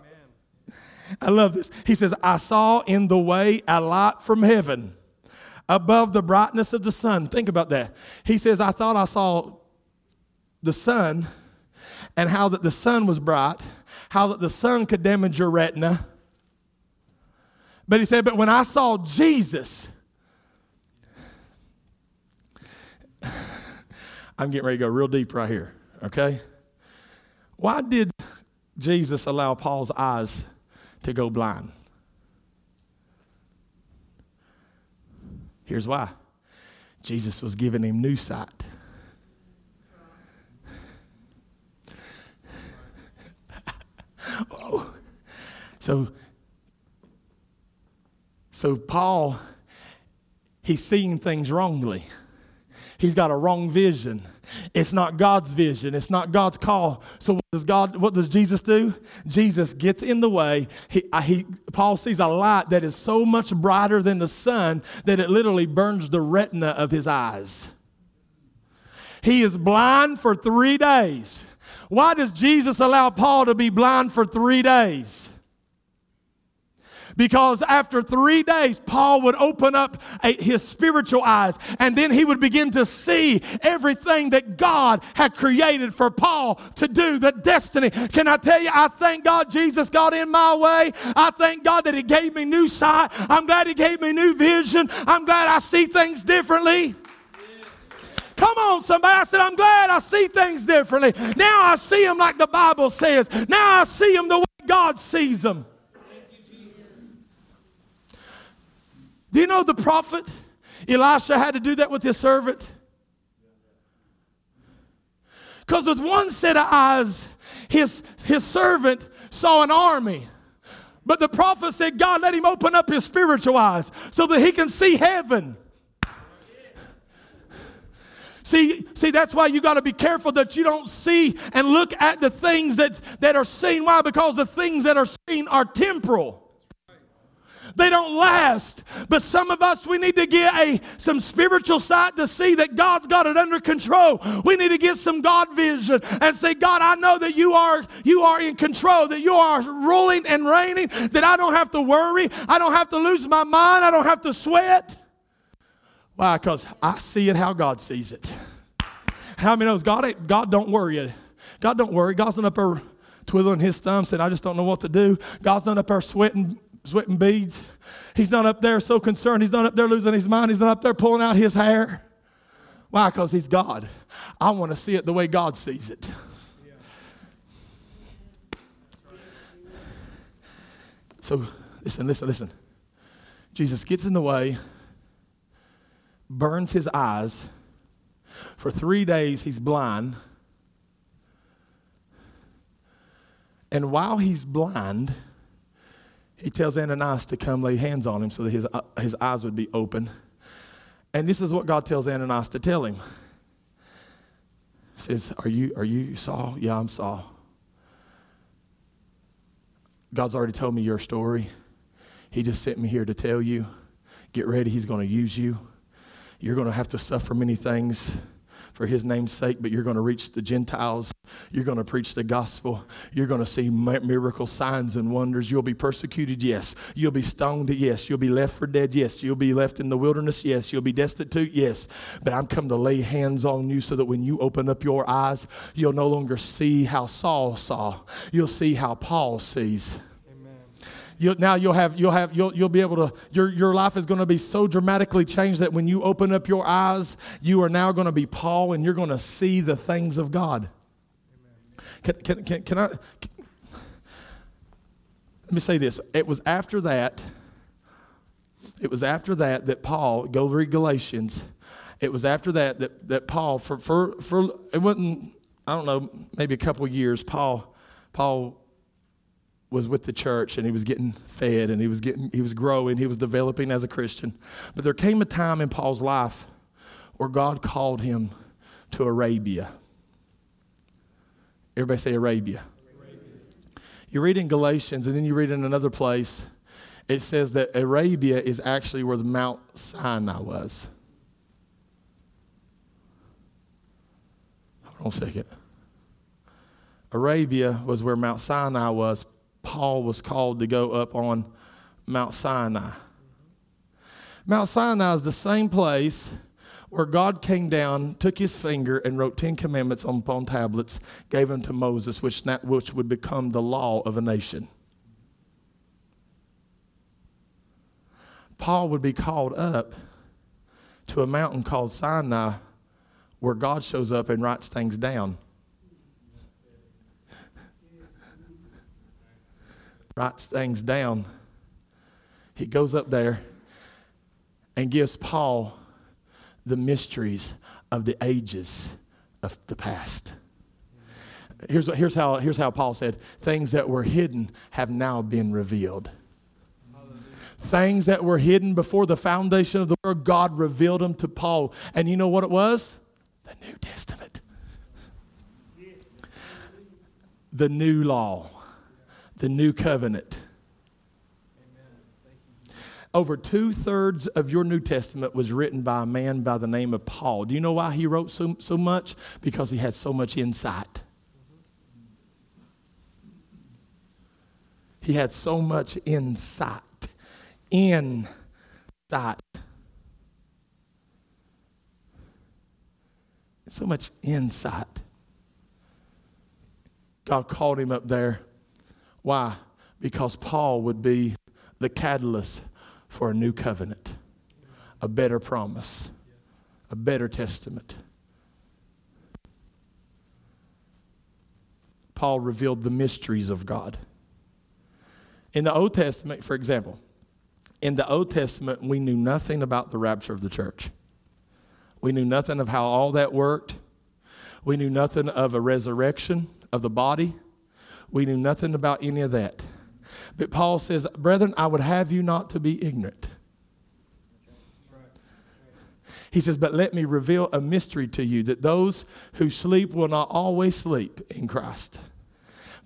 I love this. He says, I saw in the way a light from heaven above the brightness of the sun. Think about that. He says, I thought I saw the sun and how that the sun was bright, how that the sun could damage your retina. But he said, but when I saw Jesus, I'm getting ready to go real deep right here, okay? Why did Jesus allow Paul's eyes to go blind? Here's why Jesus was giving him new sight. So, so Paul, he's seeing things wrongly. He's got a wrong vision. It's not God's vision. It's not God's call. So what does God? What does Jesus do? Jesus gets in the way. He, he, Paul sees a light that is so much brighter than the sun that it literally burns the retina of his eyes. He is blind for three days. Why does Jesus allow Paul to be blind for three days? Because after three days, Paul would open up a, his spiritual eyes and then he would begin to see everything that God had created for Paul to do, the destiny. Can I tell you, I thank God Jesus got in my way. I thank God that He gave me new sight. I'm glad He gave me new vision. I'm glad I see things differently. Come on, somebody. I said, I'm glad I see things differently. Now I see them like the Bible says. Now I see them the way God sees them. Do you know the prophet Elisha had to do that with his servant? Because with one set of eyes, his, his servant saw an army. But the prophet said, God, let him open up his spiritual eyes so that he can see heaven. See, see, that's why you got to be careful that you don't see and look at the things that, that are seen. Why? Because the things that are seen are temporal. They don't last. But some of us, we need to get a some spiritual sight to see that God's got it under control. We need to get some God vision and say, God, I know that you are you are in control, that you are ruling and reigning, that I don't have to worry, I don't have to lose my mind, I don't have to sweat. Why? Because I see it how God sees it. How many knows God God don't worry. God don't worry. God's not up there twiddling his thumb saying, I just don't know what to do. God's not up there sweating sweating beads. He's not up there so concerned. He's not up there losing his mind. He's not up there pulling out his hair. Why? Because he's God. I want to see it the way God sees it. So, listen, listen, listen. Jesus gets in the way, burns his eyes. For three days, he's blind. And while he's blind, he tells Ananias to come lay hands on him so that his, uh, his eyes would be open. And this is what God tells Ananias to tell him. He says, Are you, are you Saul? Yeah, I'm Saul. God's already told me your story. He just sent me here to tell you. Get ready, He's going to use you. You're going to have to suffer many things for his name's sake, but you're going to reach the Gentiles. You're going to preach the gospel. You're going to see miracle signs and wonders. You'll be persecuted, yes. You'll be stoned, yes. You'll be left for dead, yes. You'll be left in the wilderness, yes. You'll be destitute, yes. But I'm come to lay hands on you so that when you open up your eyes, you'll no longer see how Saul saw. You'll see how Paul sees you now you'll have you'll have you'll, you'll be able to your, your life is going to be so dramatically changed that when you open up your eyes you are now going to be paul and you're going to see the things of god. Can, can, can, can i can, let me say this. It was after that it was after that that paul go read galatians. It was after that that, that paul for, for, for it wasn't i don't know maybe a couple years paul paul was with the church and he was getting fed and he was getting he was growing he was developing as a christian but there came a time in paul's life where god called him to arabia everybody say arabia, arabia. you read in galatians and then you read in another place it says that Arabia is actually where the Mount Sinai was. Hold on a second. Arabia was where Mount Sinai was. Paul was called to go up on Mount Sinai. Mount Sinai is the same place where God came down, took his finger, and wrote Ten Commandments on, upon tablets, gave them to Moses, which, which would become the law of a nation. Paul would be called up to a mountain called Sinai where God shows up and writes things down. Writes things down. He goes up there and gives Paul the mysteries of the ages of the past. Here's, what, here's, how, here's how Paul said things that were hidden have now been revealed. Things that were hidden before the foundation of the world, God revealed them to Paul. And you know what it was? The New Testament. The new law, the new covenant. Over two thirds of your New Testament was written by a man by the name of Paul. Do you know why he wrote so, so much? Because he had so much insight. He had so much insight. Insight. So much insight. God called him up there. Why? Because Paul would be the catalyst for a new covenant, a better promise, a better testament. Paul revealed the mysteries of God. In the Old Testament, for example, in the Old Testament, we knew nothing about the rapture of the church. We knew nothing of how all that worked. We knew nothing of a resurrection of the body. We knew nothing about any of that. But Paul says, Brethren, I would have you not to be ignorant. He says, But let me reveal a mystery to you that those who sleep will not always sleep in Christ.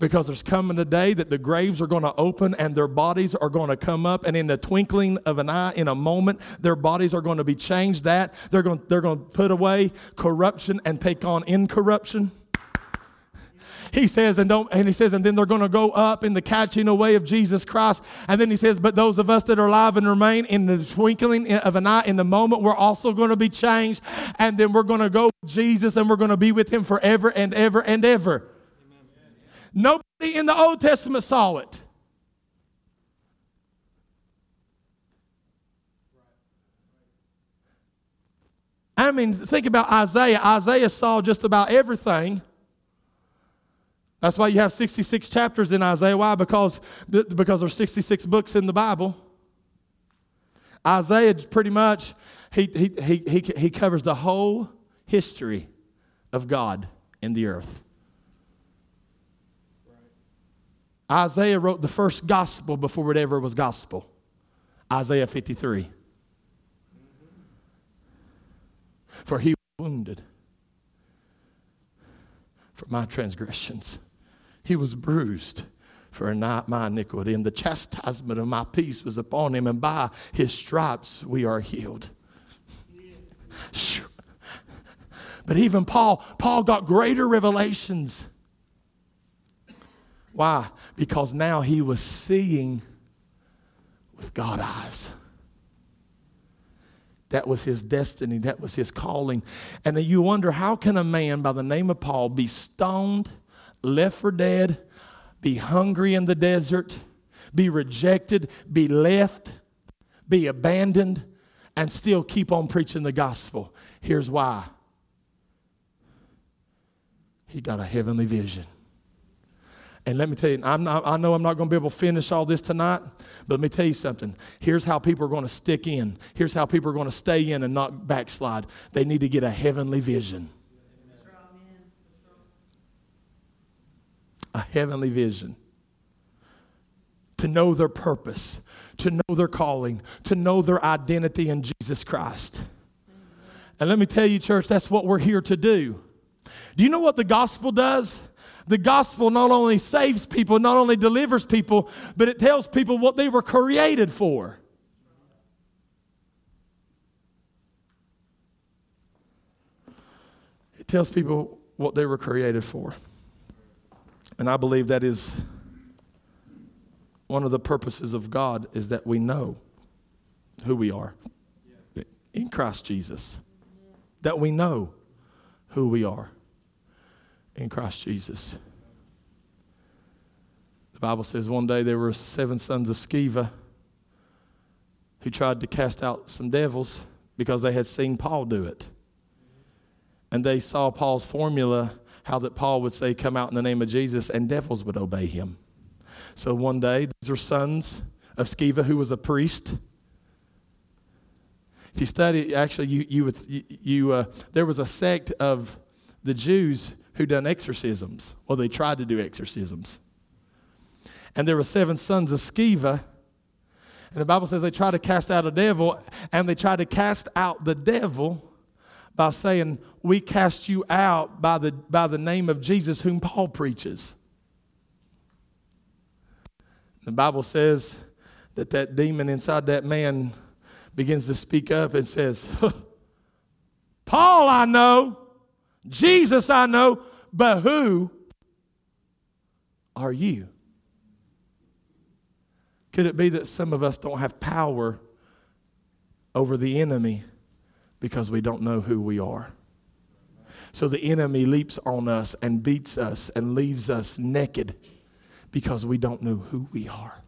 Because there's coming a day that the graves are going to open and their bodies are going to come up, and in the twinkling of an eye, in a moment, their bodies are going to be changed. That they're going, they're going to put away corruption and take on incorruption he says, and don't, and he says, and then they're going to go up in the catching away of Jesus Christ. And then he says, but those of us that are alive and remain in the twinkling of an eye, in the moment, we're also going to be changed. And then we're going to go with Jesus and we're going to be with him forever and ever and ever. Amen. Nobody in the Old Testament saw it. I mean, think about Isaiah. Isaiah saw just about everything. That's why you have 66 chapters in Isaiah. Why? Because, because there's 66 books in the Bible. Isaiah pretty much, he, he, he, he, he covers the whole history of God in the earth. Isaiah wrote the first gospel before it ever was gospel. Isaiah 53. Mm-hmm. For he was wounded for my transgressions. He was bruised for not my iniquity, and the chastisement of my peace was upon him, and by his stripes we are healed. But even Paul, Paul got greater revelations. Why? Because now he was seeing with God eyes. That was his destiny. That was his calling. And you wonder how can a man by the name of Paul be stoned left for dead, be hungry in the desert, be rejected, be left, be abandoned, and still keep on preaching the gospel. Here's why he got a heavenly vision. And let me tell you, not, i know I'm not going to be able to finish all this tonight, but let me tell you something. Here's how people are going to stick in. Here's how people are going to stay in and not backslide. They need to get a heavenly vision. A heavenly vision, to know their purpose, to know their calling, to know their identity in Jesus Christ. And let me tell you, church, that's what we're here to do. Do you know what the gospel does? The gospel not only saves people, not only delivers people, but it tells people what they were created for. It tells people what they were created for. And I believe that is one of the purposes of God is that we know who we are in Christ Jesus. That we know who we are in Christ Jesus. The Bible says one day there were seven sons of Sceva who tried to cast out some devils because they had seen Paul do it. And they saw Paul's formula, how that Paul would say, Come out in the name of Jesus, and devils would obey him. So one day, these are sons of Sceva, who was a priest. If you study, actually, you, you, would, you, uh, there was a sect of the Jews who done exorcisms. Well, they tried to do exorcisms. And there were seven sons of Sceva. And the Bible says they tried to cast out a devil, and they tried to cast out the devil by saying, We cast you out by the, by the name of Jesus, whom Paul preaches. The Bible says that that demon inside that man begins to speak up and says, Paul, I know. Jesus, I know. But who are you? Could it be that some of us don't have power over the enemy because we don't know who we are? So the enemy leaps on us and beats us and leaves us naked because we don't know who we are.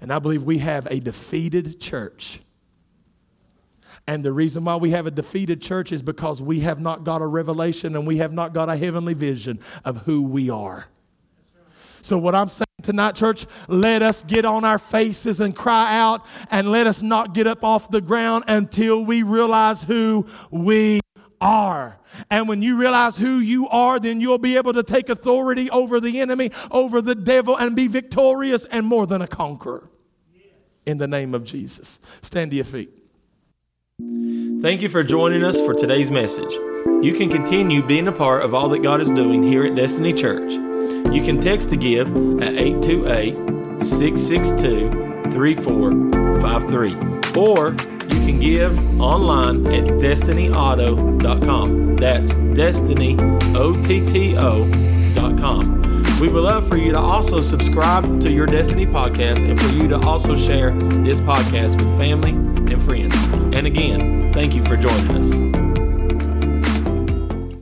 And I believe we have a defeated church. And the reason why we have a defeated church is because we have not got a revelation and we have not got a heavenly vision of who we are. So, what I'm saying tonight, church, let us get on our faces and cry out and let us not get up off the ground until we realize who we are. And when you realize who you are, then you'll be able to take authority over the enemy, over the devil, and be victorious and more than a conqueror. In the name of Jesus. Stand to your feet. Thank you for joining us for today's message. You can continue being a part of all that God is doing here at Destiny Church. You can text to give at 828 662 3453 or you can give online at destinyauto.com. That's destinyotto.com. We would love for you to also subscribe to your Destiny podcast and for you to also share this podcast with family and friends. And again, thank you for joining us.